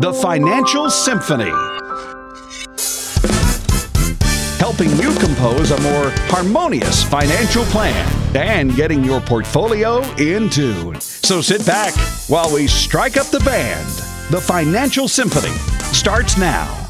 The Financial Symphony. Helping you compose a more harmonious financial plan and getting your portfolio in tune. So sit back while we strike up the band. The Financial Symphony starts now.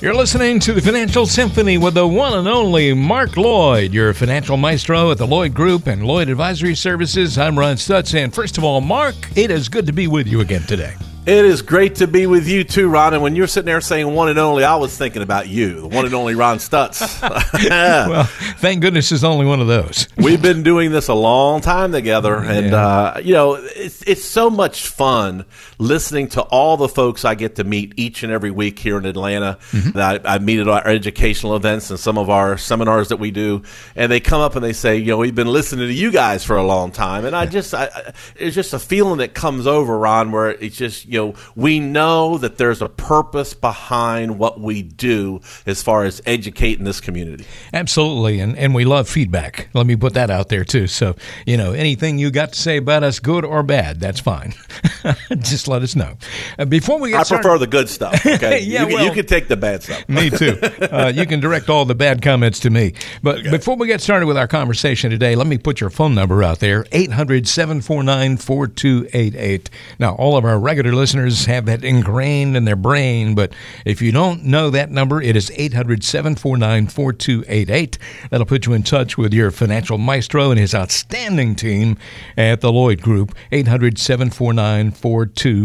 You're listening to the Financial Symphony with the one and only Mark Lloyd, your financial maestro at the Lloyd Group and Lloyd Advisory Services. I'm Ron Stutz, and first of all, Mark, it is good to be with you again today. It is great to be with you too, Ron. And when you're sitting there saying one and only, I was thinking about you, the one and only Ron Stutz. well, thank goodness there's only one of those. We've been doing this a long time together, and Yeah. uh, you know, it's it's so much fun listening to all the folks I get to meet each and every week here in Atlanta. Mm-hmm. That I, I meet at our educational events and some of our seminars that we do, and they come up and they say, you know, we've been listening to you guys for a long time, and I just, I, I, it's just a feeling that comes over, Ron, where it's just, you know, we know that there's a purpose behind what we do as far as educating this community. Absolutely, and, and we love feedback. Let me put that out there too. So, you know, anything you got to say about us, good or bad, that's fine. Just let us know. Uh, before we get I started, prefer the good stuff. Okay, Yeah, you, can, well- you can take the bad stuff. Me too. Uh, you can direct all the bad comments to me. But before we get started with our conversation today, let me put your phone number out there 800 749 4288. Now, all of our regular listeners have that ingrained in their brain, but if you don't know that number, it is 800 749 4288. That'll put you in touch with your financial maestro and his outstanding team at the Lloyd Group, 800 749 4288.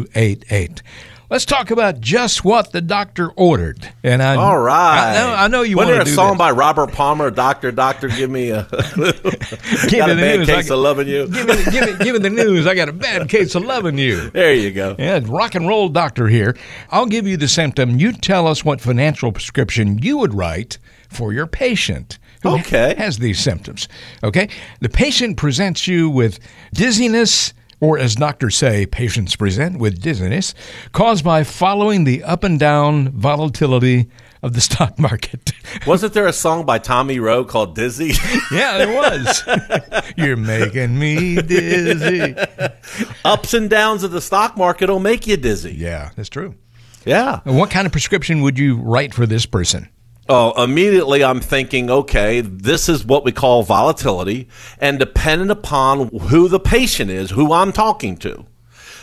Let's talk about just what the doctor ordered. And I, All right. I know, I know you want to a do song this. by Robert Palmer, Doctor, Doctor, give me a, Give got me a bad news. I case got- of loving you? Give me, give, me, give me the news. I got a bad case of loving you. There you go. Yeah, rock and roll doctor here. I'll give you the symptom. You tell us what financial prescription you would write for your patient who Okay. has these symptoms. Okay? The patient presents you with dizziness, or as doctors say, patients present with dizziness caused by following the up and down volatility of the stock market. Wasn't there a song by Tommy Roe called Dizzy? yeah, there was. You're making me dizzy. Ups and downs of the stock market will make you dizzy. Yeah, that's true. Yeah. And what kind of prescription would you write for this person? Oh, immediately I'm thinking, okay, this is what we call volatility, and depending upon who the patient is, who I'm talking to,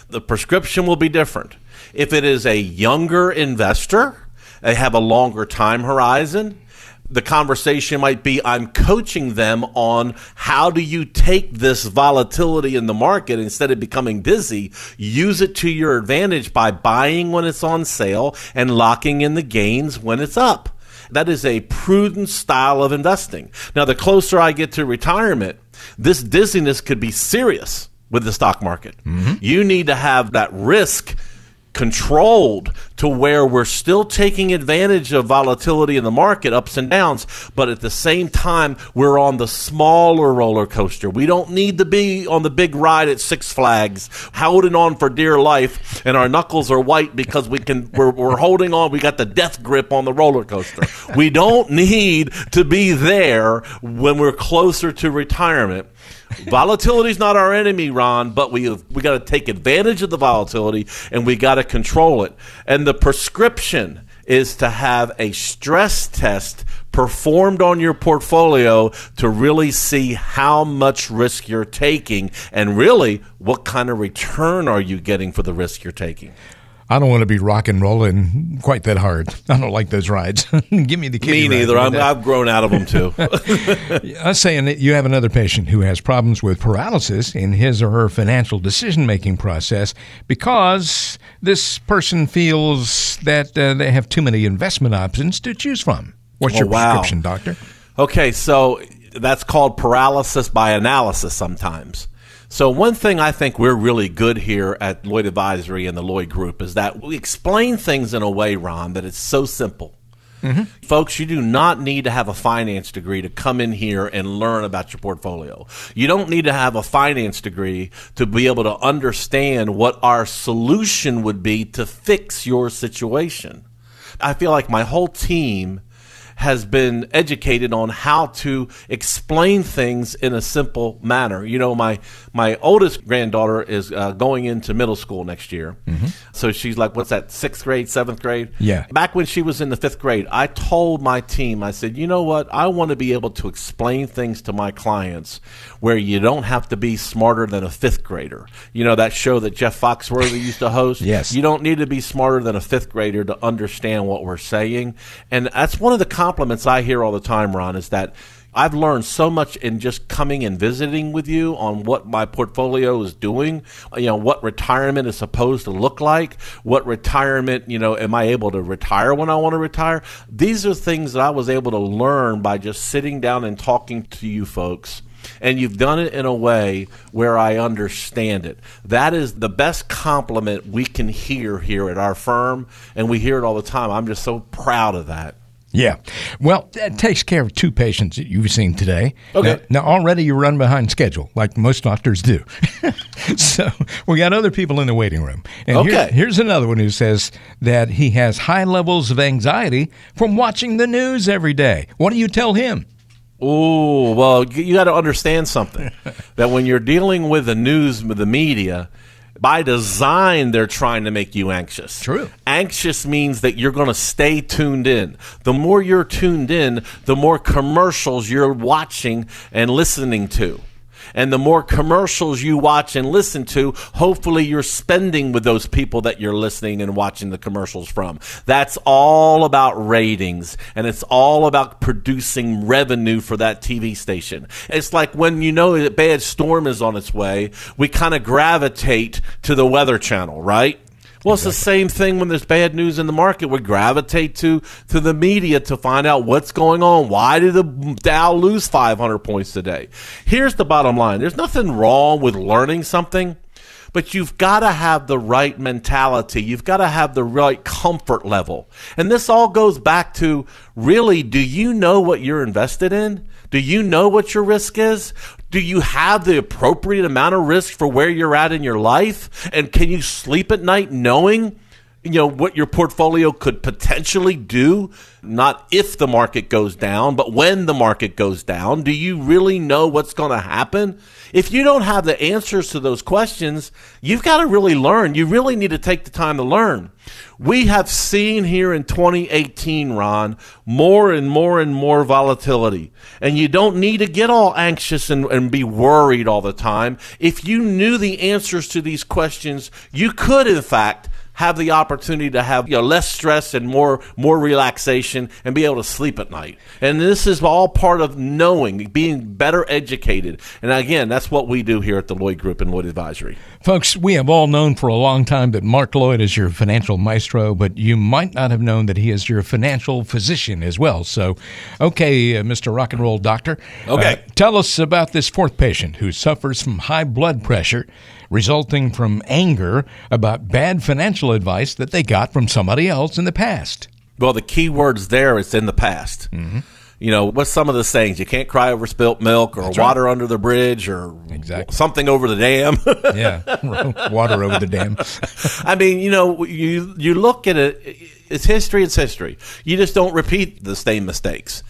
the prescription will be different. If it is a younger investor, they have a longer time horizon. The conversation might be I'm coaching them on how do you take this volatility in the market instead of becoming dizzy, use it to your advantage by buying when it's on sale and locking in the gains when it's up. That is a prudent style of investing. Now, the closer I get to retirement, this dizziness could be serious with the stock market. Mm-hmm. You need to have that risk controlled to where we're still taking advantage of volatility in the market, ups and downs, but at the same time, we're on the smaller roller coaster. We don't need to be on the big ride at Six Flags, holding on for dear life, and our knuckles are white because we can we're, we're holding on. We got the death grip on the roller coaster. We don't need to be there when we're closer to retirement. Volatility is not our enemy, Ron, but we we got to take advantage of the volatility and we got to control it. And the prescription is to have a stress test performed on your portfolio to really see how much risk you're taking and really what kind of return are you getting for the risk you're taking. I don't want to be rock and rolling quite that hard. I don't like those rides. Give me the kiddie Me neither. I'm, I've grown out of them too. I'm saying that you have another patient who has problems with paralysis in his or her financial decision making process because this person feels that uh, they have too many investment options to choose from. What's Oh, your wow. prescription, doctor? Okay, so that's called paralysis by analysis sometimes. So, one thing I think we're really good here at Lloyd Advisory and the Lloyd Group is that we explain things in a way, Ron, that it's so simple. Mm-hmm. Folks, you do not need to have a finance degree to come in here and learn about your portfolio. You don't need to have a finance degree to be able to understand what our solution would be to fix your situation. I feel like my whole team has been educated on how to explain things in a simple manner. You know, my my oldest granddaughter is uh, going into middle school next year, mm-hmm. so she's like, what's that, sixth grade, seventh grade? Yeah. Back when she was in the fifth grade, I told my team, I said, you know what, I want to be able to explain things to my clients where you don't have to be smarter than a fifth grader. You know that show that Jeff Foxworthy used to host. yes. You don't need to be smarter than a fifth grader to understand what we're saying, and that's one of the compliments I hear all the time, Ron, is that I've learned so much in just coming and visiting with you on what my portfolio is doing, you know, what retirement is supposed to look like, what retirement, you know, am I able to retire when I want to retire? These are things that I was able to learn by just sitting down and talking to you folks and you've done it in a way where I understand it. That is the best compliment we can hear here at our firm, and we hear it all the time. I'm just so proud of that. Yeah. Well, that takes care of two patients that you've seen today. Okay. Now, now already you run behind schedule, like most doctors do. so we got other people in the waiting room. And Okay. here- here's another one who says that he has high levels of anxiety from watching the news every day. What do you tell him? Oh, well, you got to understand something that when you're dealing with the news, the media, by design, they're trying to make you anxious. True. Anxious means that you're going to stay tuned in. The more you're tuned in, the more commercials you're watching and listening to. And the more commercials you watch and listen to, hopefully you're spending with those people that you're listening and watching the commercials from. That's all about ratings and it's all about producing revenue for that TV station. It's like when you know that bad storm is on its way, we kind of gravitate to the weather channel, right? Well, it's the same thing when there's bad news in the market. We gravitate to to the media to find out what's going on. Why did the Dow lose 500 points today? Here's the bottom line: there's nothing wrong with learning something, but you've got to have the right mentality. You've got to have the right comfort level, and this all goes back to really: do you know what you're invested in? Do you know what your risk is? Do you have the appropriate amount of risk for where you're at in your life? And can you sleep at night knowing, you know, what your portfolio could potentially do? Not if the market goes down, but when the market goes down. Do you really know what's going to happen? If you don't have the answers to those questions, you've got to really learn. You really need to take the time to learn. We have seen here in 2018, Ron, more and more and more volatility. And you don't need to get all anxious and, and be worried all the time. If you knew the answers to these questions, you could, in fact, have the opportunity to have you know, less stress and more more relaxation and be able to sleep at night. And this is all part of knowing, being better educated. And again, that's what we do here at the Lloyd Group and Lloyd Advisory. Folks, we have all known for a long time that Mark Lloyd is your financial maestro, but you might not have known that he is your financial physician as well. So, okay, uh, Mr. Rock and Roll Doctor. Okay. uh, tell us about this fourth patient who suffers from high blood pressure resulting from anger about bad financial advice that they got from somebody else in the past. Well, the key words there is in the past. Mm-hmm. You know, what's some of the sayings? You can't cry over spilt milk or water under the bridge or Exactly. something over the dam. Yeah, water over the dam. I mean, you know, you you look at it. It's history. It's history. You just don't repeat the same mistakes.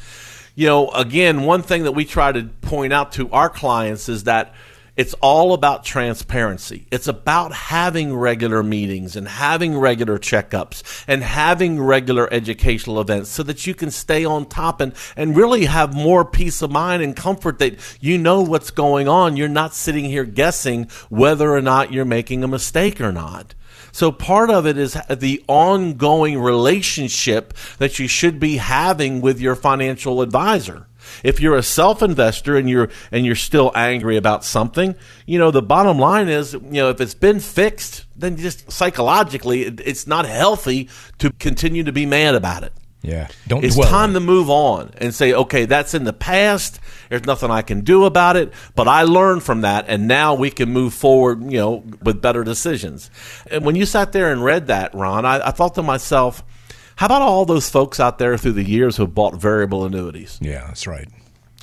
You know, again, one thing that we try to point out to our clients is that it's all about transparency. It's about having regular meetings and having regular checkups and having regular educational events so that you can stay on top and, and really have more peace of mind and comfort that you know what's going on. You're not sitting here guessing whether or not you're making a mistake or not. So part of it is the ongoing relationship that you should be having with your financial advisor. If you're a self-investor and you're and you're still angry about something, you know, the bottom line is, you know, if it's been fixed, then just psychologically it, it's not healthy to continue to be mad about it. Yeah, don't It's time it. to move on and say, okay, that's in the past. There's nothing I can do about it, but I learned from that, and now we can move forward, you know, with better decisions. And when you sat there and read that, Ron, I, I thought to myself, how about all those folks out there through the years who have bought variable annuities? Yeah, that's right.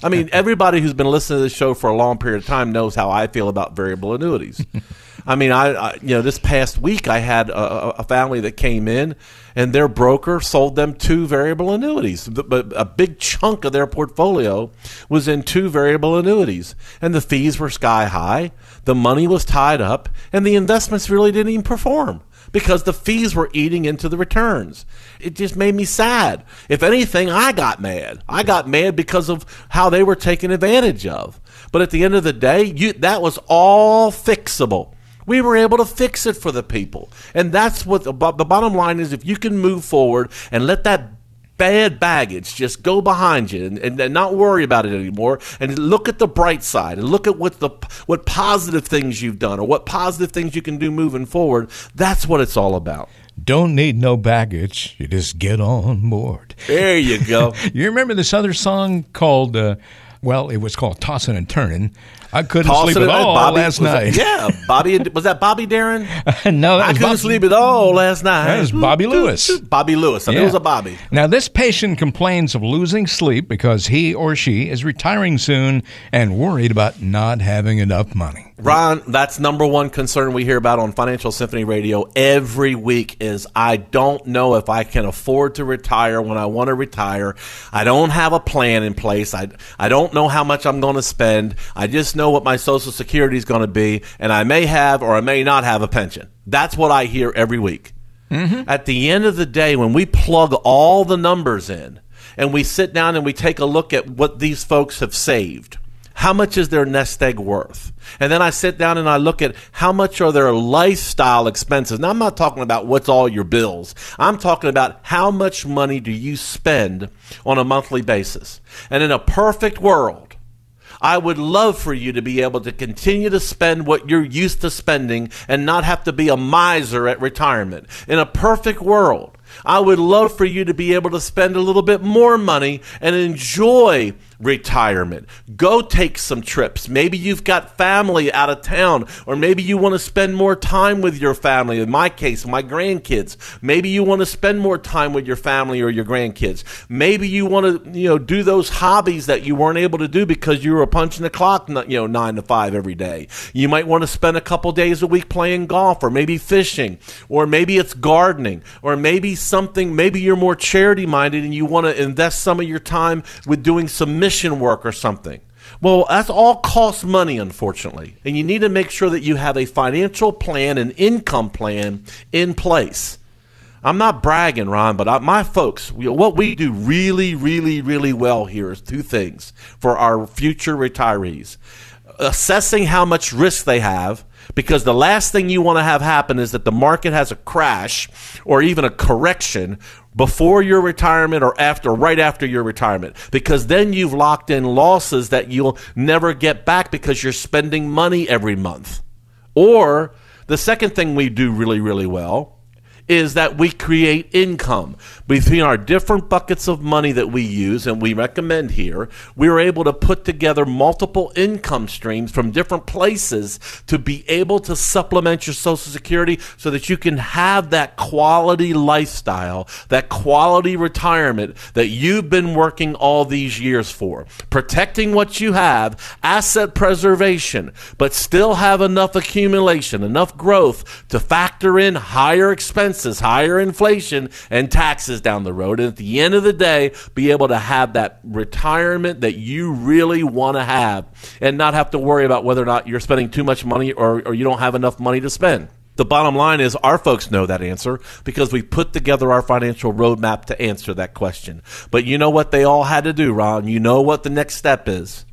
I mean, everybody who's been listening to this show for a long period of time knows how I feel about variable annuities. I mean, I, I you know this past week I had a, a family that came in and their broker sold them two variable annuities. But a big chunk of their portfolio was in two variable annuities, and the fees were sky high. The money was tied up, and the investments really didn't even perform because the fees were eating into the returns. It just made me sad. If anything, I got mad. I got mad because of how they were taken advantage of. But at the end of the day, you, that was all fixable. We were able to fix it for the people. And that's what the, the bottom line is if you can move forward and let that bad baggage. Just go behind you and, and, and, not worry about it anymore. And look at the bright side and look at what the what positive things you've done or what positive things you can do moving forward. That's what it's all about. Don't need no baggage. You just get on board. There you go. You remember this other song called uh, well, it was called Tossing and Turning. I couldn't Tossing sleep at all Bobby, last night. That, yeah, Bobby was that Bobby Darin? no, I couldn't sleep at all last night. That was Bobby Lewis. Bobby Lewis. I yeah. it was a Bobby. Now, this patient complains of losing sleep because he or she is retiring soon and worried about not having enough money. Ron, that's number one concern we hear about on Financial Symphony Radio every week is I don't know if I can afford to retire when I want to retire. I don't have a plan in place. I, I don't know how much I'm going to spend. I just know what my Social Security is going to be, and I may have or I may not have a pension. That's what I hear every week. Mm-hmm. At the end of the day, when we plug all the numbers in and we sit down and we take a look at what these folks have saved, how much is their nest egg worth? And then I sit down and I look at how much are their lifestyle expenses. Now, I'm not talking about what's all your bills. I'm talking about how much money do you spend on a monthly basis. And in a perfect world, I would love for you to be able to continue to spend what you're used to spending and not have to be a miser at retirement. In a perfect world, I would love for you to be able to spend a little bit more money and enjoy retirement. Go take some trips. Maybe you've got family out of town, or maybe you want to spend more time with your family. In my case, my grandkids. Maybe you want to spend more time with your family or your grandkids. Maybe you want to, you know, do those hobbies that you weren't able to do because you were punching the clock, you know, nine to five every day. You might want to spend a couple days a week playing golf, or maybe fishing, or maybe it's gardening, or maybe something. Maybe you're more charity minded and you want to invest some of your time with doing some mission work or something. Well, that's all costs money, unfortunately. And you need to make sure that you have a financial plan, an income plan in place. I'm not bragging, Ron, but I, my folks, we, what we do really, really, really well here is two things for our future retirees assessing how much risk they have because the last thing you want to have happen is that the market has a crash or even a correction before your retirement or after right after your retirement. Because then you've locked in losses that you'll never get back because you're spending money every month. Or the second thing we do really really well is that we create income between our different buckets of money that we use and we recommend here. We're able to put together multiple income streams from different places to be able to supplement your Social Security so that you can have that quality lifestyle, that quality retirement that you've been working all these years for. Protecting what you have, asset preservation, but still have enough accumulation, enough growth to factor in higher expenses expenses, higher inflation, and taxes down the road. And at the end of the day, be able to have that retirement that you really want to have and not have to worry about whether or not you're spending too much money or, or you don't have enough money to spend. The bottom line is our folks know that answer because we put together our financial roadmap to answer that question. But you know what they all had to do, Ron? You know what the next step is?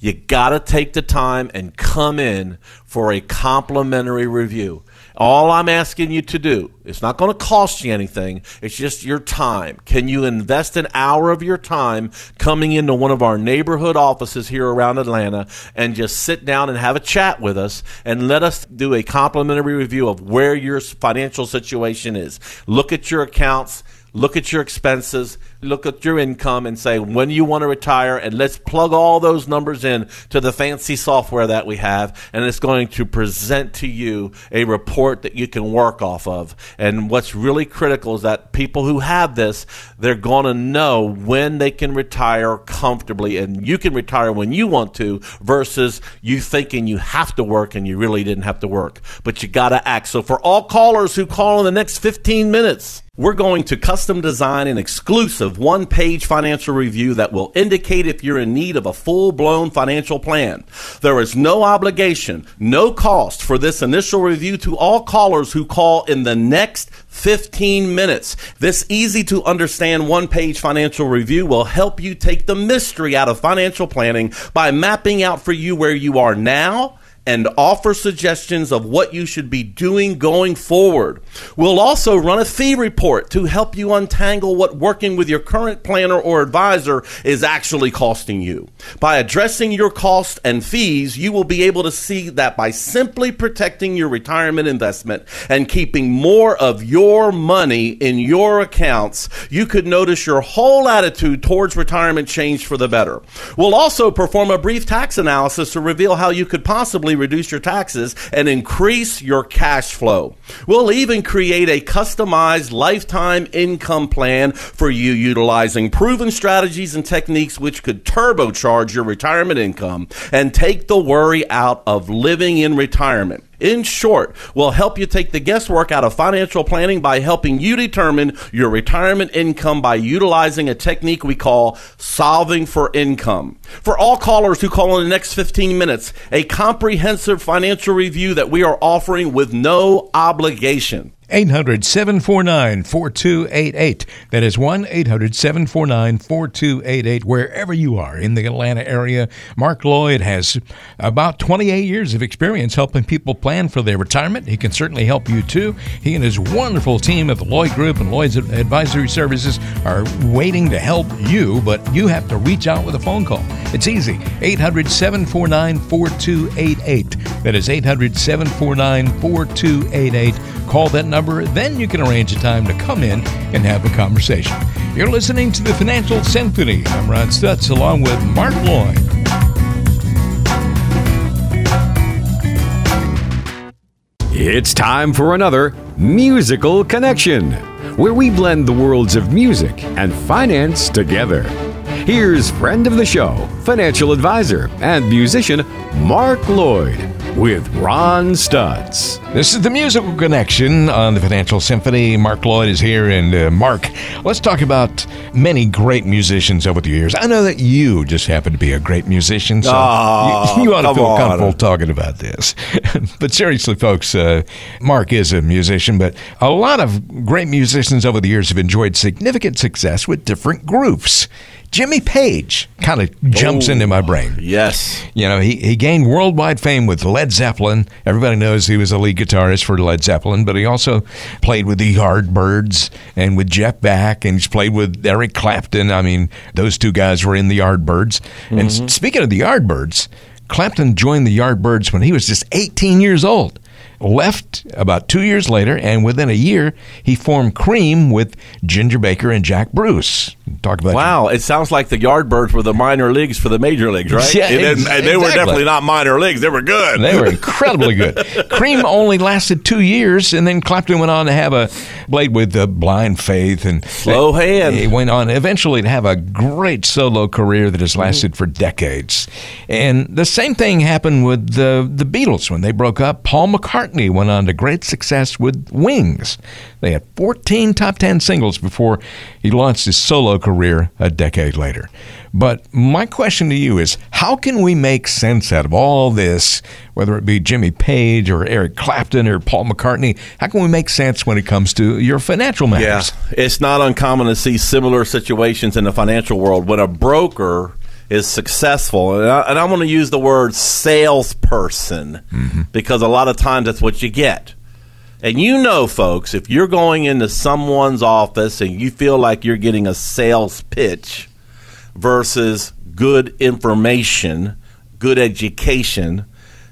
You got to take the time and come in for a complimentary review. All I'm asking you to do, it's not going to cost you anything. It's just your time. Can you invest an hour of your time coming into one of our neighborhood offices here around Atlanta and just sit down and have a chat with us and let us do a complimentary review of where your financial situation is? Look at your accounts look at your expenses, look at your income, and say when you want to retire, and let's plug all those numbers in to the fancy software that we have, and it's going to present to you a report that you can work off of. And what's really critical is that people who have this, they're going to know when they can retire comfortably, and you can retire when you want to, versus you thinking you have to work and you really didn't have to work, but you got to act. So for all callers who call in the next 15 minutes, we're going to custom design an exclusive one page financial review that will indicate if you're in need of a full blown financial plan. There is no obligation, no cost for this initial review to all callers who call in the next 15 minutes. This easy to understand one page financial review will help you take the mystery out of financial planning by mapping out for you where you are now and offer suggestions of what you should be doing going forward. We'll also run a fee report to help you untangle what working with your current planner or advisor is actually costing you. By addressing your costs and fees, you will be able to see that by simply protecting your retirement investment and keeping more of your money in your accounts, you could notice your whole attitude towards retirement change for the better. We'll also perform a brief tax analysis to reveal how you could possibly reduce your taxes and increase your cash flow. We'll even create a customized lifetime income plan for you utilizing proven strategies and techniques which could turbocharge your retirement income and take the worry out of living in retirement. In short, we'll help you take the guesswork out of financial planning by helping you determine your retirement income by utilizing a technique we call solving for income. For all callers who call in the next 15 minutes, a comprehensive financial review that we are offering with no obligation. 800 749 4288. That is 1 800 749 4288. Wherever you are in the Atlanta area, Mark Lloyd has about 28 years of experience helping people plan for their retirement. He can certainly help you too. He and his wonderful team at the Lloyd Group and Lloyd's Advisory Services are waiting to help you, but you have to reach out with a phone call. It's easy 800 749 4288. That is 800 749 4288. Call that number, then you can arrange a time to come in and have a conversation. You're listening to the Financial Symphony. I'm Ron Stutz along with Mark Lloyd. It's time for another Musical Connection, where we blend the worlds of music and finance together. Here's friend of the show, financial advisor, and musician Mark Lloyd with Ron Stutz. This is the musical connection on the Financial Symphony. Mark Lloyd is here, and uh, Mark, let's talk about many great musicians over the years. I know that you just happen to be a great musician, so oh, you, you, ought to feel on. comfortable talking about this. but seriously, folks, uh, Mark is a musician, but a lot of great musicians over the years have enjoyed significant success with different groups. Jimmy Page kind of jumps Oh, into my brain. Yes. You know, he, he gained worldwide fame with Led Zeppelin. Everybody knows he was a lead guitarist for Led Zeppelin, but he also played with the Yardbirds and with Jeff Beck, and he's played with Eric Clapton. I mean, those two guys were in the Yardbirds. And mm-hmm. speaking of the Yardbirds, Clapton joined the Yardbirds when he was just 18 years old. Left about two years later, and within a year, he formed Cream with Ginger Baker and Jack Bruce. Talk about Wow, it sounds like the Yardbirds were the minor leagues for the major leagues, right? Yeah, and, ex- and they were definitely not minor leagues. They were good. They were incredibly good. Cream only lasted two years, and then Clapton went on to have a played with uh, Blind Faith and Slow hand. He went on eventually to have a great solo career that has lasted for decades. And the same thing happened with the the Beatles when they broke up. Paul McCartney went on to great success with Wings. They had 14 top 10 singles before he launched his solo career a decade later. But my question to you is how can we make sense out of all this, whether it be Jimmy Page or Eric Clapton or Paul McCartney? How can we make sense when it comes to your financial matters? Yeah, it's not uncommon to see similar situations in the financial world when a broker is successful, and, I, and I'm going to use the word salesperson mm-hmm. because a lot of times that's what you get. And you know, folks, if you're going into someone's office and you feel like you're getting a sales pitch versus good information, good education,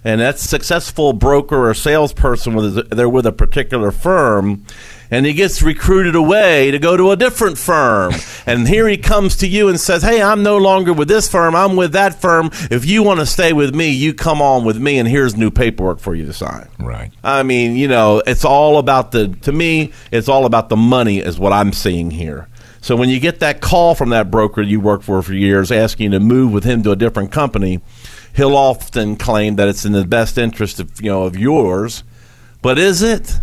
and that successful broker or salesperson with they're with a particular firm and he gets recruited away to go to a different firm. and here he comes to you and says, Hey, I'm no longer with this firm. I'm with that firm. If you want to stay with me, you come on with me, and here's new paperwork for you to sign. Right. I mean, you know, it's all about the, to me, it's all about the money, is what I'm seeing here. So when you get that call from that broker you worked for for years asking you to move with him to a different company, he'll often claim that it's in the best interest of, you know, of yours. But is it?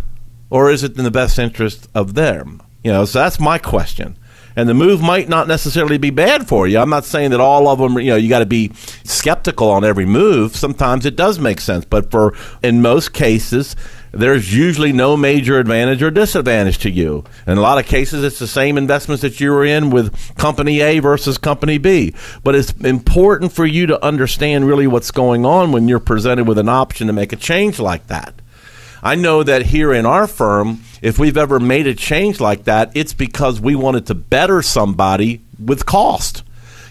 Or is it in the best interest of them? You know, so that's my question. And the move might not necessarily be bad for you. I'm not saying that all of them, you know, you got to be skeptical on every move. Sometimes it does make sense, but for in most cases, there's usually no major advantage or disadvantage to you. In a lot of cases, it's the same investments that you were in with company A versus company B. But it's important for you to understand really what's going on when you're presented with an option to make a change like that. I know that here in our firm, if we've ever made a change like that, it's because we wanted to better somebody with cost.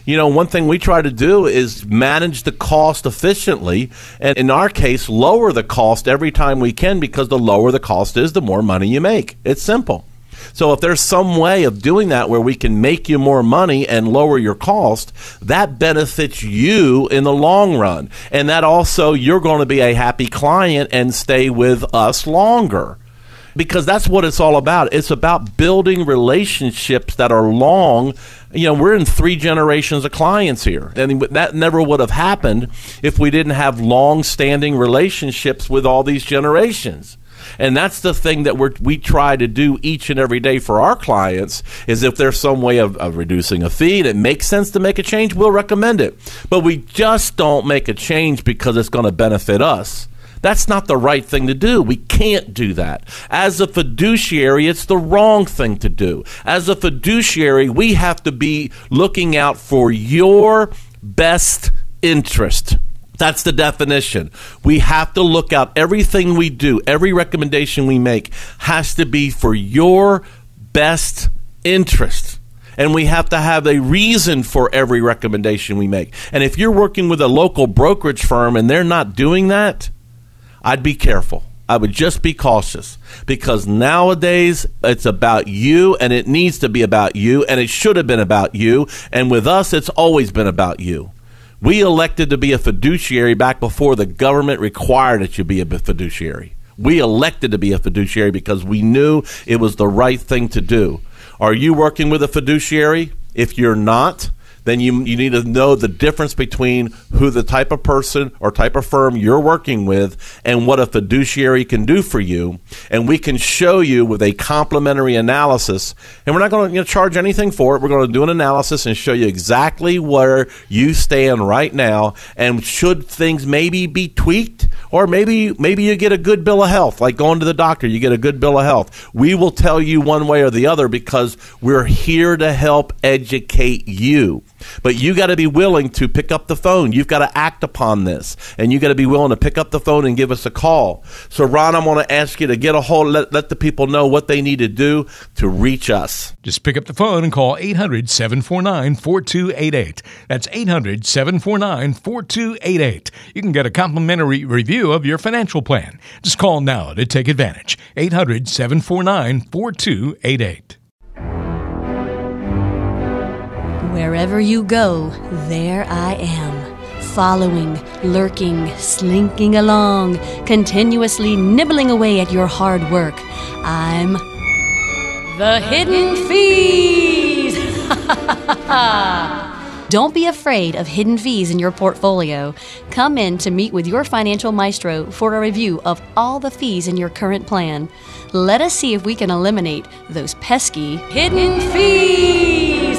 You know, one thing we try to do is manage the cost efficiently, and in our case, lower the cost every time we can because the lower the cost is, the more money you make. It's simple. So if there's some way of doing that where we can make you more money and lower your cost, that benefits you in the long run. And that also you're going to be a happy client and stay with us longer. Because that's what it's all about. It's about building relationships that are long. You know, we're in three generations of clients here. And that never would have happened if we didn't have long standing relationships with all these generations. And that's the thing that we we try to do each and every day for our clients is if there's some way of, of reducing a fee that makes sense to make a change, we'll recommend it. But we just don't make a change because it's going to benefit us. That's not the right thing to do. We can't do that. As a fiduciary, it's the wrong thing to do. As a fiduciary, we have to be looking out for your best interest. That's the definition. We have to look out everything we do, every recommendation we make has to be for your best interest. And we have to have a reason for every recommendation we make. And if you're working with a local brokerage firm and they're not doing that, I'd be careful. I would just be cautious because nowadays it's about you and it needs to be about you and it should have been about you. And with us, it's always been about you. We elected to be a fiduciary back before the government required that you be a fiduciary. We elected to be a fiduciary because we knew it was the right thing to do. Are you working with a fiduciary? If you're not, then you, you need to know the difference between who the type of person or type of firm you're working with and what a fiduciary can do for you. And we can show you with a complementary analysis. And we're not going to you know, charge anything for it. We're going to do an analysis and show you exactly where you stand right now and should things maybe be tweaked or maybe maybe you get a good bill of health like going to the doctor you get a good bill of health we will tell you one way or the other because we're here to help educate you but you got to be willing to pick up the phone. You've got to act upon this, and you got to be willing to pick up the phone and give us a call. So, Ron, I'm going to ask you to get a hold, let, let the people know what they need to do to reach us. Just pick up the phone and call 800 749 4288. That's 800 749 4288. You can get a complimentary review of your financial plan. Just call now to take advantage. 800 749 4288. Wherever you go, there I am. Following, lurking, slinking along, continuously nibbling away at your hard work. I'm the Hidden Fees! Don't be afraid of hidden fees in your portfolio. Come in to meet with your financial maestro for a review of all the fees in your current plan. Let us see if we can eliminate those pesky hidden fees.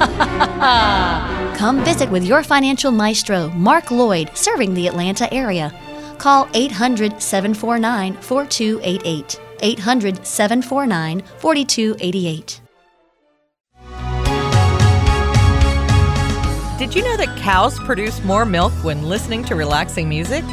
Come visit with your financial maestro, Mark Lloyd, serving the Atlanta area. Call 800 749 4288. 800 749 4288. Did you know that cows produce more milk when listening to relaxing music?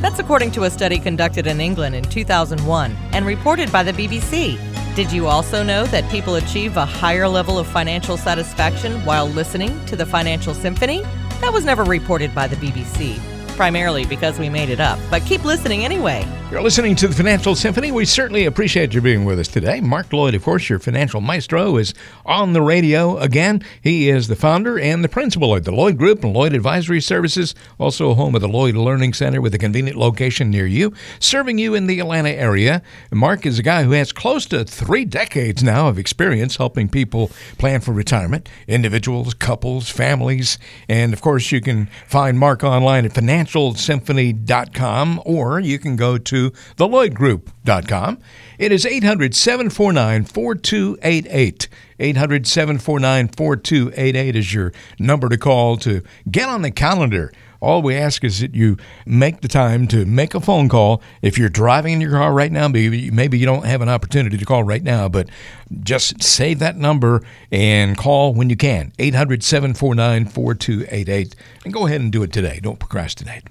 That's according to a study conducted in England in 2001 and reported by the BBC. Did you also know that people achieve a higher level of financial satisfaction while listening to the Financial Symphony? That was never reported by the BBC. primarily because we made it up, but keep listening anyway. You're listening to the Financial Symphony. We certainly appreciate you being with us today. Mark Lloyd, of course, your financial maestro, is on the radio again. He is the founder and the principal at the Lloyd Group and Lloyd Advisory Services, also home of the Lloyd Learning Center with a convenient location near you, serving you in the Atlanta area. Mark is a guy who has close to three decades now of experience helping people plan for retirement, individuals, couples, families. And of course, you can find Mark online at financialsymphony.com or you can go to to thelloydgroup.com. It is 800 749 4288. 800 749 4288 is your number to call to get on the calendar. All we ask is that you make the time to make a phone call. If you're driving in your car right now, maybe, maybe you don't have an opportunity to call right now, but just save that number and call when you can. 800 749 4288. And go ahead and do it today. Don't procrastinate.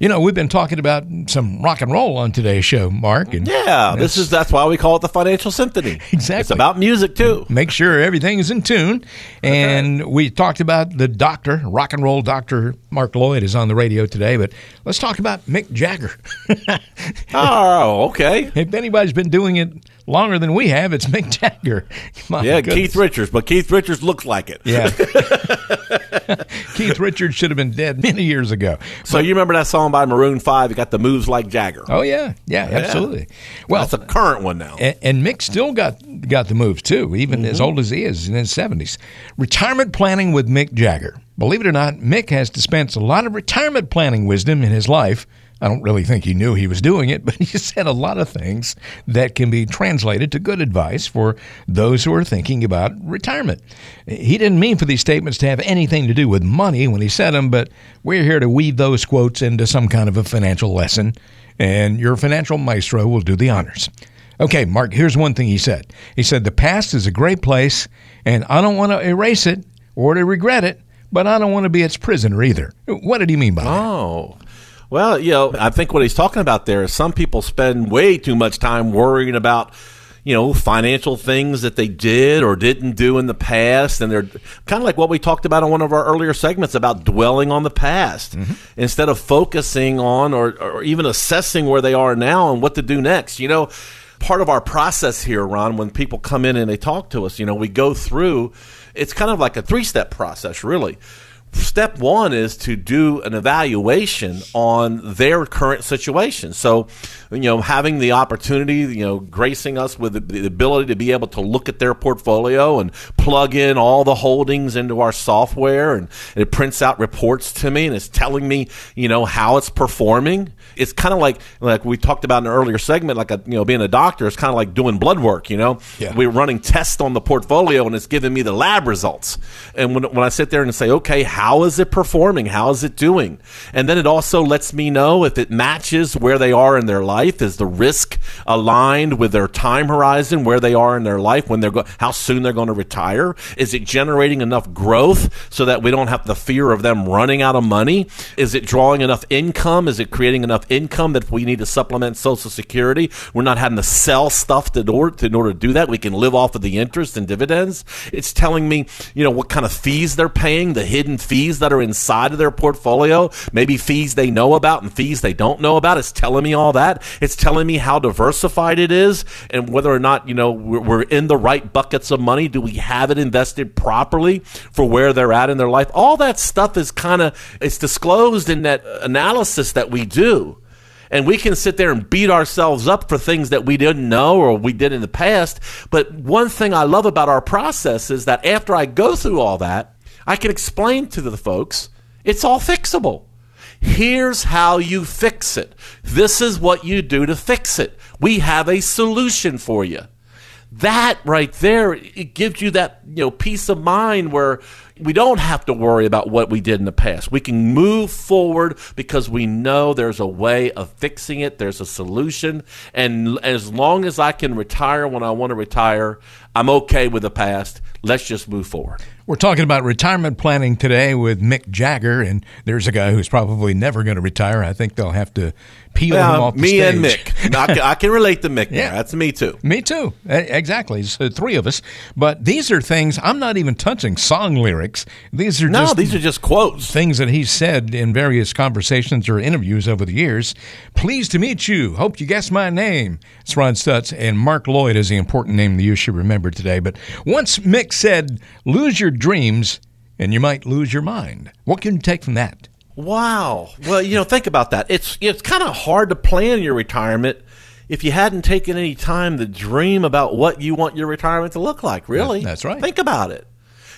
You know, we've been talking about some rock and roll on today's show, Mark. And yeah, this is that's why we call it the Financial Symphony. Exactly. It's about music too. Make sure everything is in tune. And okay. we talked about the doctor, rock and roll doctor Mark Lloyd is on the radio today, but let's talk about Mick Jagger. oh, okay. If anybody's been doing it longer than we have, it's Mick Jagger. My yeah, goodness. Keith Richards, but Keith Richards looks like it. Yeah. Keith Richards should have been dead many years ago. So but, you remember that song by Maroon Five? It got the moves like Jagger. Oh yeah, yeah, yeah. absolutely. Well, that's a current one now. And, and Mick still got got the moves too, even mm-hmm. as old as he is in his seventies. Retirement planning with Mick Jagger. Believe it or not, Mick has dispensed a lot of retirement planning wisdom in his life I don't really think he knew he was doing it, but he said a lot of things that can be translated to good advice for those who are thinking about retirement. He didn't mean for these statements to have anything to do with money when he said them, but we're here to weave those quotes into some kind of a financial lesson, and your financial maestro will do the honors. Okay, Mark, here's one thing he said. He said, The past is a great place, and I don't want to erase it or to regret it, but I don't want to be its prisoner either. What did he mean by that? Oh. Well, you know, I think what he's talking about there is some people spend way too much time worrying about you know, financial things that they did or didn't do in the past. And they're kind of like what we talked about in one of our earlier segments about dwelling on the past mm-hmm. instead of focusing on or, or even assessing where they are now and what to do next. You know, part of our process here, Ron, when people come in and they talk to us, you know, we go through, it's kind of like a three step process, really step one is to do an evaluation on their current situation. So, you know, having the opportunity, you know, gracing us with the, the, ability to be able to look at their portfolio and plug in all the holdings into our software, and, and it prints out reports to me and it's telling me, you know, how it's performing. It's kind of like like we talked about in an earlier segment, like a you know, being a doctor is kind of like doing blood work. You know, yeah. we're running tests on the portfolio and it's giving me the lab results. And when when I sit there and say, okay, how is it performing? How is it doing? And then it also lets me know if it matches where they are in their life. Is the risk aligned with their time horizon, where they are in their life, when they're go- how soon they're going to retire? Is it generating enough growth so that we don't have the fear of them running out of money? Is it drawing enough income? Is it creating enough income that we need to supplement Social Security, we're not having to sell stuff to, in order in order to do that? We can live off of the interest and dividends. It's telling me, you know, what kind of fees they're paying, the hidden fees that are inside of their portfolio, maybe fees they know about and fees they don't know about. It's telling me all that. It's telling me how diversified it is and whether or not, you know, we're in the right buckets of money. Do we have it invested properly for where they're at in their life? All that stuff is kind of, it's disclosed in that analysis that we do and we can sit there and beat ourselves up for things that we didn't know or we did in the past. But one thing I love about our process is that after I go through all that, I can explain to the folks it's all fixable. Here's how you fix it. This is what you do to fix it. We have a solution for you. That right there, it gives you that you know peace of mind where we don't have to worry about what we did in the past. We can move forward because we know there's a way of fixing it. There's a solution, and as long as I can retire when I want to retire, I'm okay with the past. Let's just move forward. We're talking about retirement planning today with Mick Jagger, and there's a guy who's probably never going to retire. I think they'll have to peel him off the me stage. and Mick. I, can, I can relate to Mick. Yeah. That's me too. Me too. Exactly. So three of us. But these are things I'm not even touching song lyrics. These are No, just these are just quotes. things that he's said in various conversations or interviews over the years. Pleased to meet you. Hope you guess my name. It's Ron Stutz, and Mark Lloyd is the important name that you should remember today. But once Mick said, lose your dreams and you might lose your mind. What can you take from that? Wow. Well, you know, think about that. It's it's kind of hard to plan your retirement if you hadn't taken any time to dream about what you want your retirement to look like. Really, that's right. Think about it.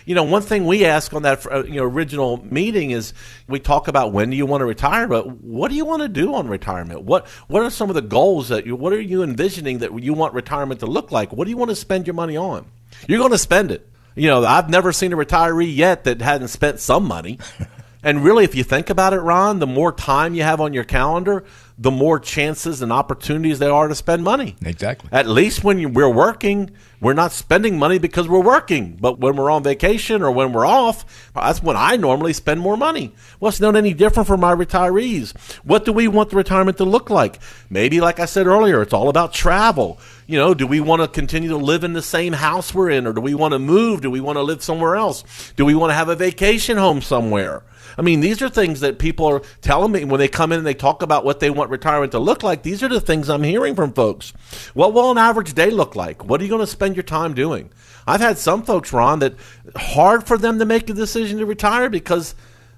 You know, one thing we ask on that uh, you know original meeting is we talk about when do you want to retire, but what do you want to do on retirement? What what are some of the goals that you what are you envisioning that you want retirement to look like? What do you want to spend your money on? You're going to spend it. You know, I've never seen a retiree yet that hadn't spent some money. And really, if you think about it, Ron, the more time you have on your calendar, the more chances and opportunities there are to spend money. Exactly. At least when you, we're working, we're not spending money because we're working. But when we're on vacation or when we're off, that's when I normally spend more money. Well, it's not any different for my retirees. What do we want the retirement to look like? Maybe, like I said earlier, it's all about travel. You know, do we want to continue to live in the same house we're in, or do we want to move? Do we want to live somewhere else? Do we want to have a vacation home somewhere? I mean, these are things that people are telling me when they come in and they talk about what they want retirement to look like. These are the things I'm hearing from folks. What will an average day look like? What are you going to spend your time doing? I've had some folks, Ron, that hard for them to make a decision to retire because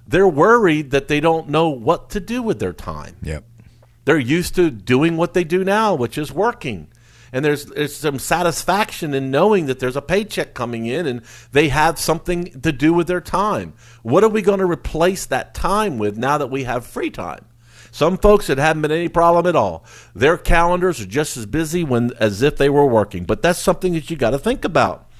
they're worried that they don't know what to do with their time. Yep. They're used to doing what they do now, which is working. And there's, there's some satisfaction in knowing that there's a paycheck coming in and they have something to do with their time. What are we going to replace that time with now that we have free time? Some folks it haven't been any problem at all. Their calendars are just as busy when as if they were working. But that's something that you got to think about.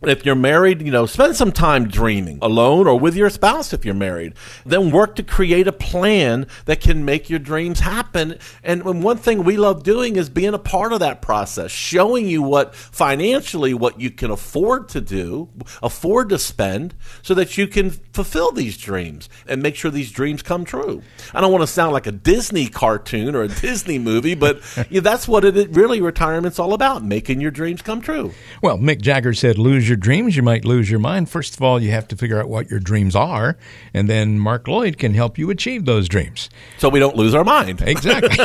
If you're married, you know, spend some time dreaming alone or with your spouse if you're married. Then work to create a plan that can make your dreams happen. And one thing we love doing is being a part of that process, showing you what financially what you can afford to do, afford to spend so that you can fulfill these dreams and make sure these dreams come true. I don't want to sound like a Disney cartoon or a Disney movie, but that's what it really retirement's all about, making your dreams come true. Well, Mick Jagger said, lose your dreams, you might lose your mind. First of all, you have to figure out what your dreams are, and then Mark Lloyd can help you achieve those dreams. So we don't lose our mind. Exactly.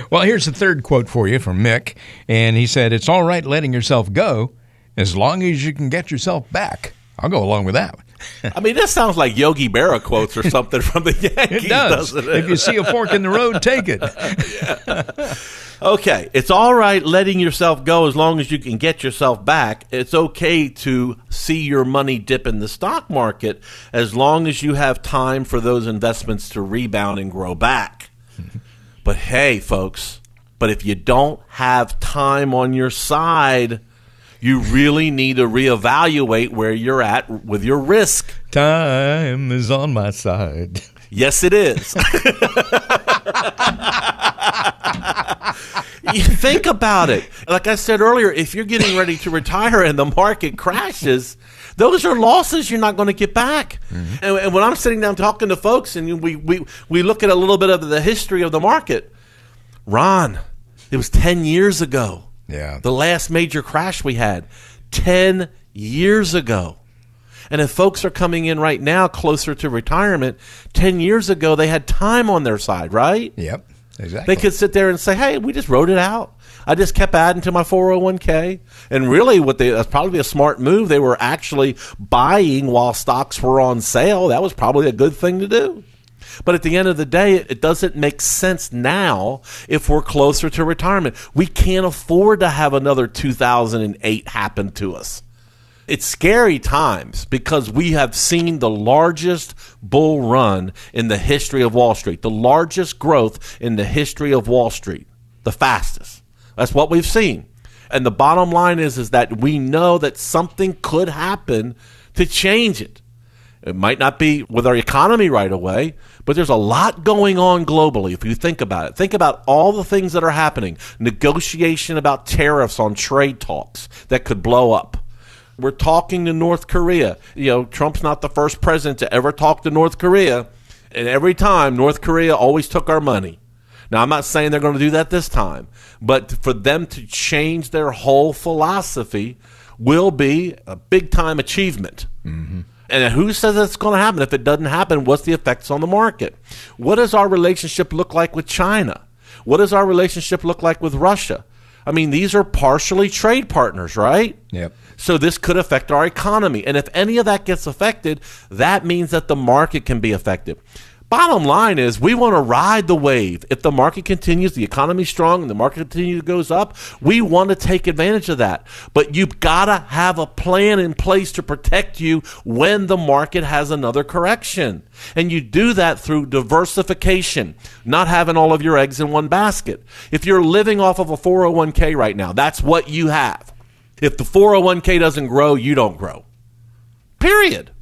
well, here's the third quote for you from Mick, and he said, It's all right letting yourself go as long as you can get yourself back. I'll go along with that. I mean, this sounds like Yogi Berra quotes or something from the Yankees, It does. doesn't it? If you see a fork in the road, take it. Okay, it's all right letting yourself go as long as you can get yourself back. It's okay to see your money dip in the stock market as long as you have time for those investments to rebound and grow back. but hey, folks, but if you don't have time on your side, you really need to reevaluate where you're at with your risk. Time is on my side. Yes, it is. you think about it. Like I said earlier, if you're getting ready to retire and the market crashes, those are losses you're not going to get back. Mm-hmm. And, and when I'm sitting down talking to folks and we, we, we look at a little bit of the history of the market, Ron, it was 10 years ago. Yeah. The last major crash we had 10 years ago. And if folks are coming in right now closer to retirement, 10 years ago they had time on their side, right? Yep. Exactly. They could sit there and say, "Hey, we just rode it out. I just kept adding to my 401k." And really what they that's probably a smart move. They were actually buying while stocks were on sale. That was probably a good thing to do. But at the end of the day, it, doesn't make sense now if we're closer to retirement. We can't afford to have another 2008 happen to us it's scary times because we have seen the largest bull run in the history of Wall Street, the largest growth in the history of Wall Street, the fastest. That's what we've seen. And the bottom line is is that we know that something could happen to change it. It might not be with our economy right away, but there's a lot going on globally if you think about it. Think about all the things that are happening. Negotiation about tariffs on trade talks that could blow up. We're talking to North Korea. You know, Trump's not the first president to ever talk to North Korea. And every time, North Korea always took our money. Now, I'm not saying they're going to do that this time, but for them to change their whole philosophy will be a big time achievement. Mm-hmm. And who says it's going to happen? If it doesn't happen, what's the effects on the market? What does our relationship look like with China? What does our relationship look like with Russia? I mean, these are partially trade partners, right? Yep. So this could affect our economy. And if any of that gets affected, that means that the market can be affected. Bottom line is, we want to ride the wave. If the market continues, the economy's strong, and the market continues goes up, we want to take advantage of that. But you've got to have a plan in place to protect you when the market has another correction. And you do that through diversification, not having all of your eggs in one basket. If you're living off of a 401k right now, that's what you have. If the 401k doesn't grow, you don't grow. Period.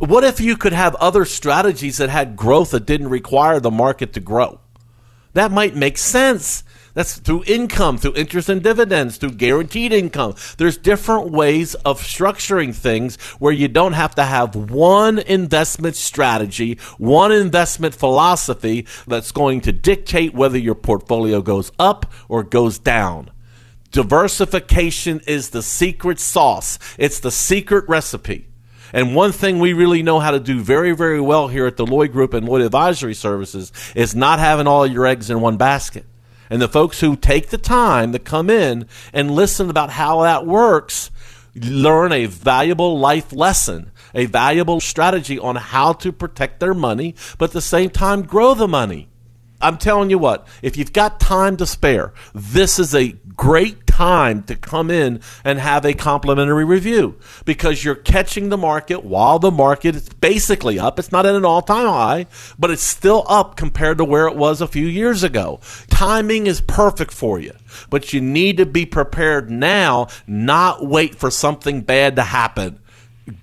What if you could have other strategies that had growth that didn't require the market to grow? That might make sense. That's through income, through interest and dividends, through guaranteed income. There's different ways of structuring things where you don't have to have one investment strategy, one investment philosophy that's going to dictate whether your portfolio goes up or goes down. Diversification is the secret sauce. It's the secret recipe. And one thing we really know how to do very, very well here at the Lloyd Group and Lloyd Advisory Services is not having all your eggs in one basket. And the folks who take the time to come in and listen about how that works learn a valuable life lesson, a valuable strategy on how to protect their money, but at the same time grow the money. I'm telling you what, if you've got time to spare, this is a great time to come in and have a complimentary review because you're catching the market while the market is basically up. It's not at an all time high, but it's still up compared to where it was a few years ago. Timing is perfect for you, but you need to be prepared now, not wait for something bad to happen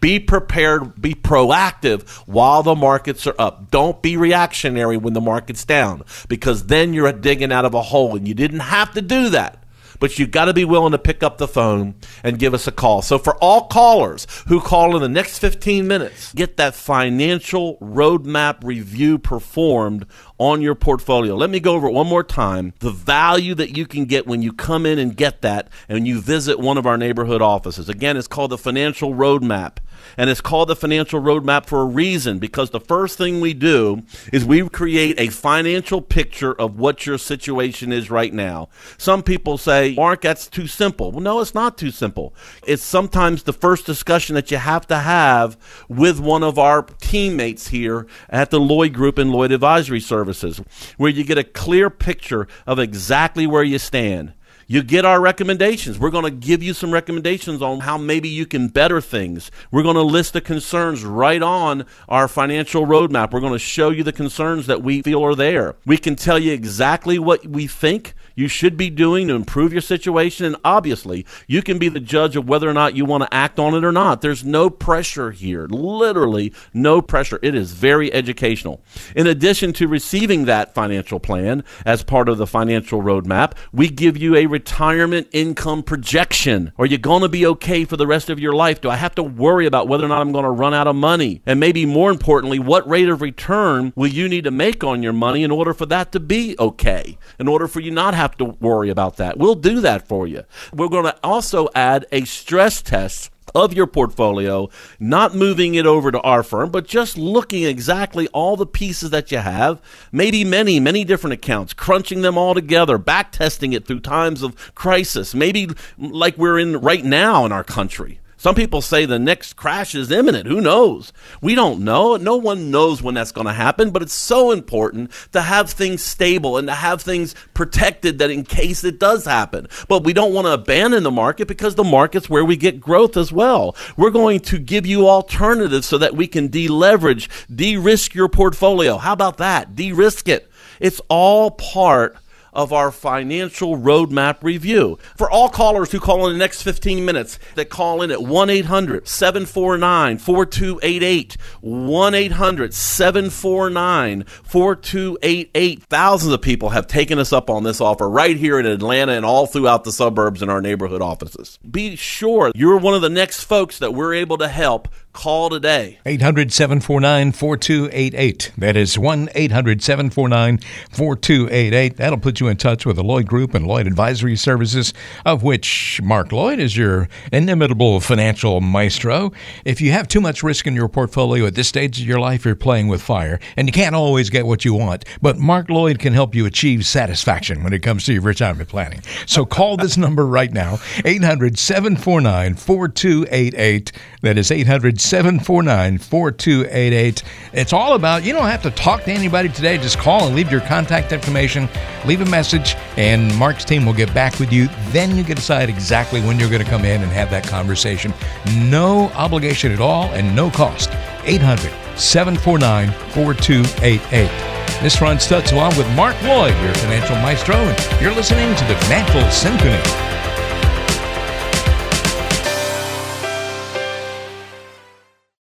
be prepared, be proactive while the markets are up. Don't be reactionary when the market's down because then you're digging out of a hole and you didn't have to do that but you've got to be willing to pick up the phone and give us a call. So for all callers who call in the next 15 minutes, get that financial roadmap review performed on your portfolio. Let me go over it one more time. The value that you can get when you come in and get that and you visit one of our neighborhood offices. Again, it's called the financial roadmap. And it's called the financial roadmap for a reason because the first thing we do is we create a financial picture of what your situation is right now. Some people say, Mark, that's too simple. Well, no, it's not too simple. It's sometimes the first discussion that you have to have with one of our teammates here at the Lloyd Group and Lloyd Advisory Services, where you get a clear picture of exactly where you stand you get our recommendations. We're going to give you some recommendations on how maybe you can better things. We're going to list the concerns right on our financial roadmap. We're going to show you the concerns that we feel are there. We can tell you exactly what we think you should be doing to improve your situation. And obviously, you can be the judge of whether or not you want to act on it or not. There's no pressure here, literally, no pressure. It is very educational. In addition to receiving that financial plan as part of the financial roadmap, we give you a retirement income projection. Are you going to be okay for the rest of your life? Do I have to worry about whether or not I'm going to run out of money? And maybe more importantly, what rate of return will you need to make on your money in order for that to be okay? In order for you not have have to worry about that. We'll do that for you. We're going to also add a stress test of your portfolio, not moving it over to our firm, but just looking exactly all the pieces that you have, maybe many, many different accounts, crunching them all together, back testing it through times of crisis, maybe like we're in right now in our country. Some people say the next crash is imminent. Who knows? We don't know. No one knows when that's going to happen, but it's so important to have things stable and to have things protected that in case it does happen. But we don't want to abandon the market because the market's where we get growth as well. We're going to give you alternatives so that we can deleverage, de-risk your portfolio. How about that? De-risk it. It's all part of our financial roadmap review. For all callers who call in the next 15 minutes, that call in at 1 800 749 4288. 1 800 749 4288. Thousands of people have taken us up on this offer right here in Atlanta and all throughout the suburbs in our neighborhood offices. Be sure you're one of the next folks that we're able to help Call today. 800 749 4288. That is 1 800 749 4288. That'll put you in touch with the Lloyd Group and Lloyd Advisory Services, of which Mark Lloyd is your inimitable financial maestro. If you have too much risk in your portfolio at this stage of your life, you're playing with fire, and you can't always get what you want. But Mark Lloyd can help you achieve satisfaction when it comes to your retirement planning. So call this number right now 800 749 4288. That is 800 749 4288. It's all about, you don't have to talk to anybody today. Just call and leave your contact information, leave a message, and Mark's team will get back with you. Then you can decide exactly when you're going to come in and have that conversation. No obligation at all and no cost. 800 749 4288. This Ron Stutz along with Mark Lloyd, your financial maestro, and you're listening to the Financial Symphony.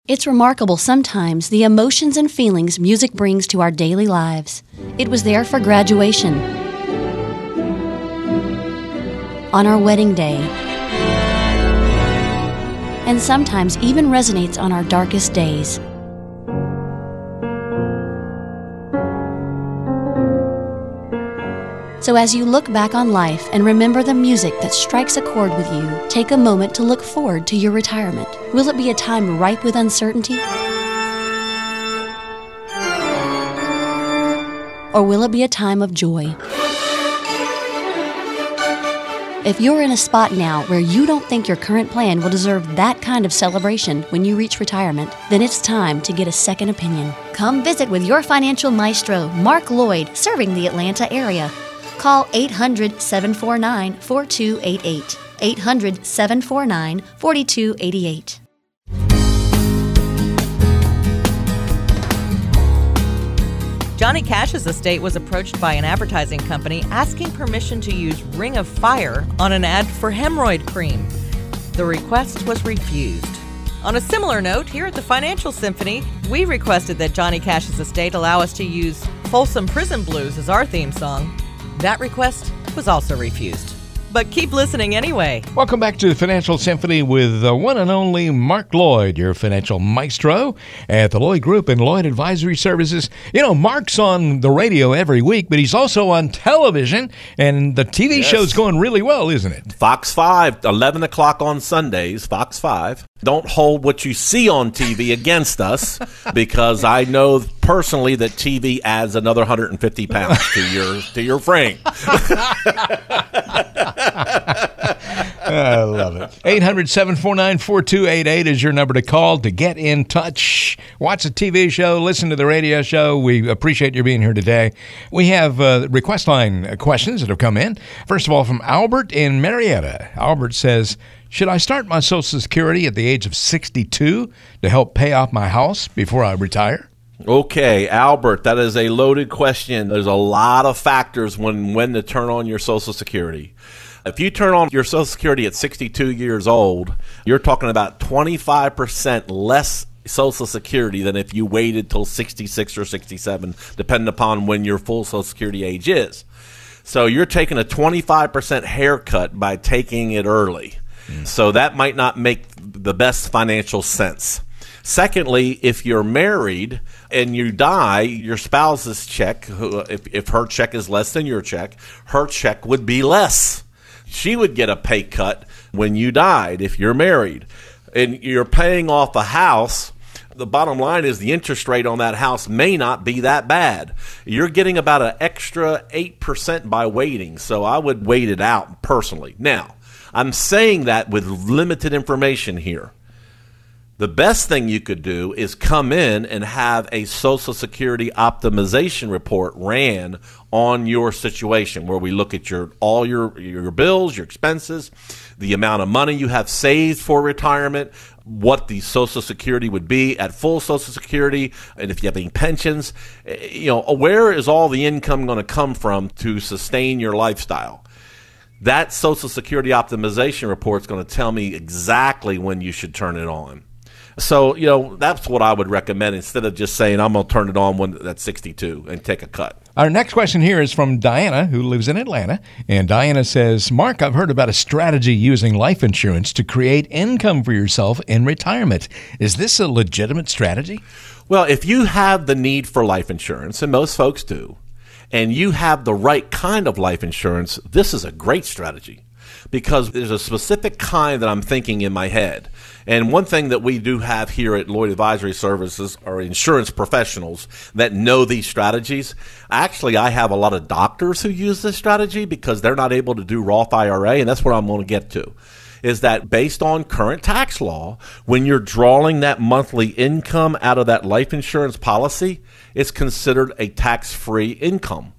It's remarkable sometimes the emotions and feelings music brings to our daily lives. It was there for graduation, on our wedding day, and sometimes even resonates on our darkest days. So, as you look back on life and remember the music that strikes a chord with you, take a moment to look forward to your retirement. Will it be a time ripe with uncertainty? Or will it be a time of joy? If you're in a spot now where you don't think your current plan will deserve that kind of celebration when you reach retirement, then it's time to get a second opinion. Come visit with your financial maestro, Mark Lloyd, serving the Atlanta area. Call 800 749 4288. 800 749 4288. Johnny Cash's estate was approached by an advertising company asking permission to use Ring of Fire on an ad for hemorrhoid cream. The request was refused. On a similar note, here at the Financial Symphony, we requested that Johnny Cash's estate allow us to use Folsom Prison Blues as our theme song. That request was also refused. But keep listening anyway. Welcome back to the Financial Symphony with the one and only Mark Lloyd, your financial maestro at the Lloyd Group and Lloyd Advisory Services. You know, Mark's on the radio every week, but he's also on television, and the TV Yes. show's going really well, isn't it? Fox 5, 11 o'clock on Sundays, Fox 5. Don't hold what you see on TV against us because I know personally that TV adds another 150 pounds to your to your frame. I love it. 800 749 4288 is your number to call to get in touch. Watch the TV show, listen to the radio show. We appreciate you being here today. We have uh, request line questions that have come in. First of all, from Albert in Marietta. Albert says, Should I start my Social Security at the age of 62 to help pay off my house before I retire? Okay, Albert, that is a loaded question. There's a lot of factors when when to turn on your Social Security. If you turn on your Social Security at 62 years old, you're talking about 25% less Social Security than if you waited till 66 or 67, depending upon when your full Social Security age is. So you're taking a 25% haircut by taking it early. So that might not make the best financial sense. Secondly, if you're married and you die, your spouse's check, if, if her check is less than your check, her check would be less. She would get a pay cut when you died if you're married. And you're paying off a house the bottom line is the interest rate on that house may not be that bad. You're getting about an extra 8% by waiting, so I would wait it out personally. Now, I'm saying that with limited information here. The best thing you could do is come in and have a Social Security optimization report ran on your situation where we look at your all your your bills, your expenses, the amount of money you have saved for retirement, what the Social Security would be at full Social Security, and if you have any pensions, eh, you know, where is all the income going to come from to sustain your lifestyle? That Social Security optimization report is going to tell me exactly when you should turn it on. So, you know, that's what I would recommend instead of just saying, I'm going to turn it on when that's 62 and take a cut. Our next question here is from Diana, who lives in Atlanta. And Diana says, Mark, I've heard about a strategy using life insurance to create income for yourself in retirement. Is this a legitimate strategy? Well, if you have the need for life insurance, and most folks do, and you have the right kind of life insurance, this is a great strategy because there's a specific kind that I'm thinking in my head. And one thing that we do have here at Lloyd Advisory Services are insurance professionals that know these strategies. Actually, I have a lot of doctors who use this strategy because they're not able to do Roth IRA, and that's what I'm going to get to. Is that based on current tax law, when you're drawing that monthly income out of that life insurance policy, it's considered a tax free income.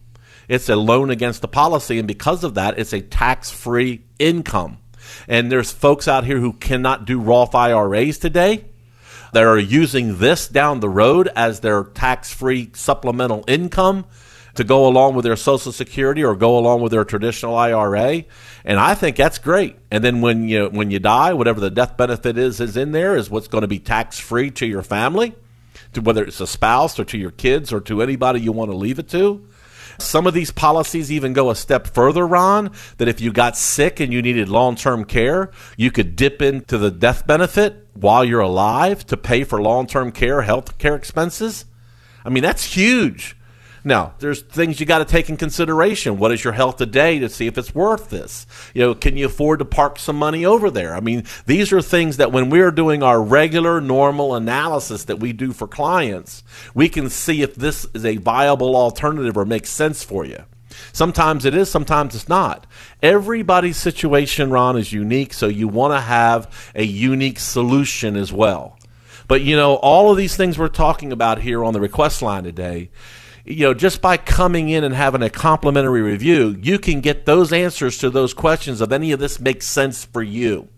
It's a loan against the policy, and because of that, it's a tax free income. And there's folks out here who cannot do Roth IRAs today that are using this down the road as their tax free supplemental income to go along with their Social Security or go along with their traditional IRA. And I think that's great. And then when you when you die, whatever the death benefit is is in there is what's going to be tax free to your family, to whether it's a spouse or to your kids or to anybody you want to leave it to. Some of these policies even go a step further, Ron, that if you got sick and you needed long term care, you could dip into the death benefit while you're alive to pay for long term care, health care expenses. I mean, that's huge. Now, there's things you got to take in consideration. What is your health today to see if it's worth this? You know, can you afford to park some money over there? I mean, these are things that when we're doing our regular, normal analysis that we do for clients, we can see if this is a viable alternative or makes sense for you. Sometimes it is, sometimes it's not. Everybody's situation, Ron, is unique, so you want to have a unique solution as well. But you know, all of these things we're talking about here on the request line today, you know, just by coming in and having a complimentary review, you can get those answers to those questions of any of this makes sense for you.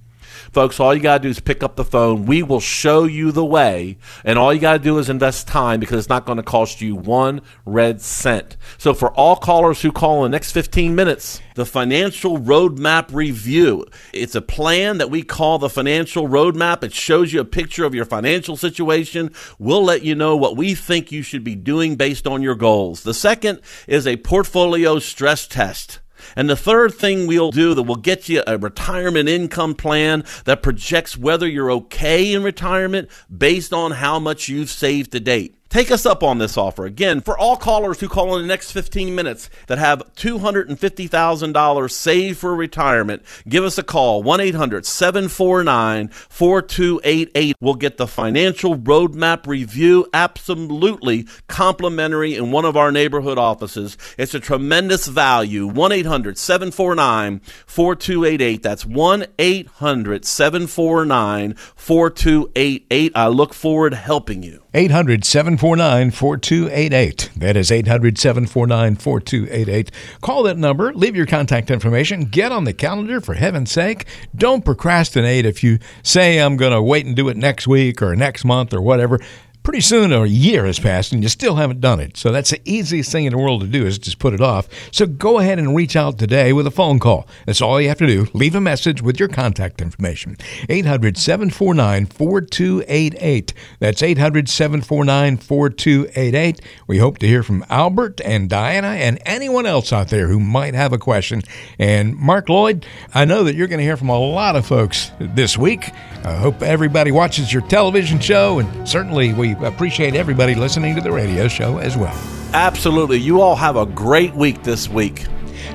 Folks, all you got to do is pick up the phone. We will show you the way, and all you got to do is invest time because it's not going to cost you one red cent. So, for all callers who call in the next 15 minutes, the Financial Roadmap Review. It's a plan that we call the Financial Roadmap. It shows you a picture of your financial situation. We'll let you know what we think you should be doing based on your goals. The second is a portfolio stress test. And the third thing we'll do that will get you a retirement income plan that projects whether you're okay in retirement based on how much you've saved to date. Take us up on this offer. Again, for all callers who call in the next 15 minutes that have $250,000 saved for retirement, give us a call 1 800 749 4288. We'll get the financial roadmap review absolutely complimentary in one of our neighborhood offices. It's a tremendous value. 1 800 749 4288. That's 1 800 749 4288. I look forward to helping you. 800 749 4288. That is 800 749 4288. Call that number, leave your contact information, get on the calendar for heaven's sake. Don't procrastinate if you say, I'm going to wait and do it next week or next month or whatever pretty soon a year has passed and you still haven't done it. So that's the easiest thing in the world to do is just put it off. So go ahead and reach out today with a phone call. That's all you have to do. Leave a message with your contact information. 800 749 4288. That's 800 749 4288. We hope to hear from Albert and Diana and anyone else out there who might have a question. And Mark Lloyd, I know that you're going to hear from a lot of folks this week. I hope everybody watches your television show and certainly we appreciate everybody listening to the radio show as well. Absolutely. You all have a great week this week.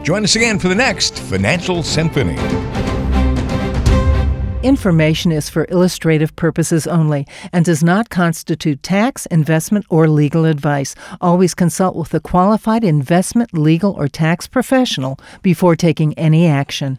Join us again for the next Financial Symphony. Information is for illustrative purposes only and does not constitute tax, investment, or legal advice. Always consult with a qualified investment, legal, or tax professional before taking any action.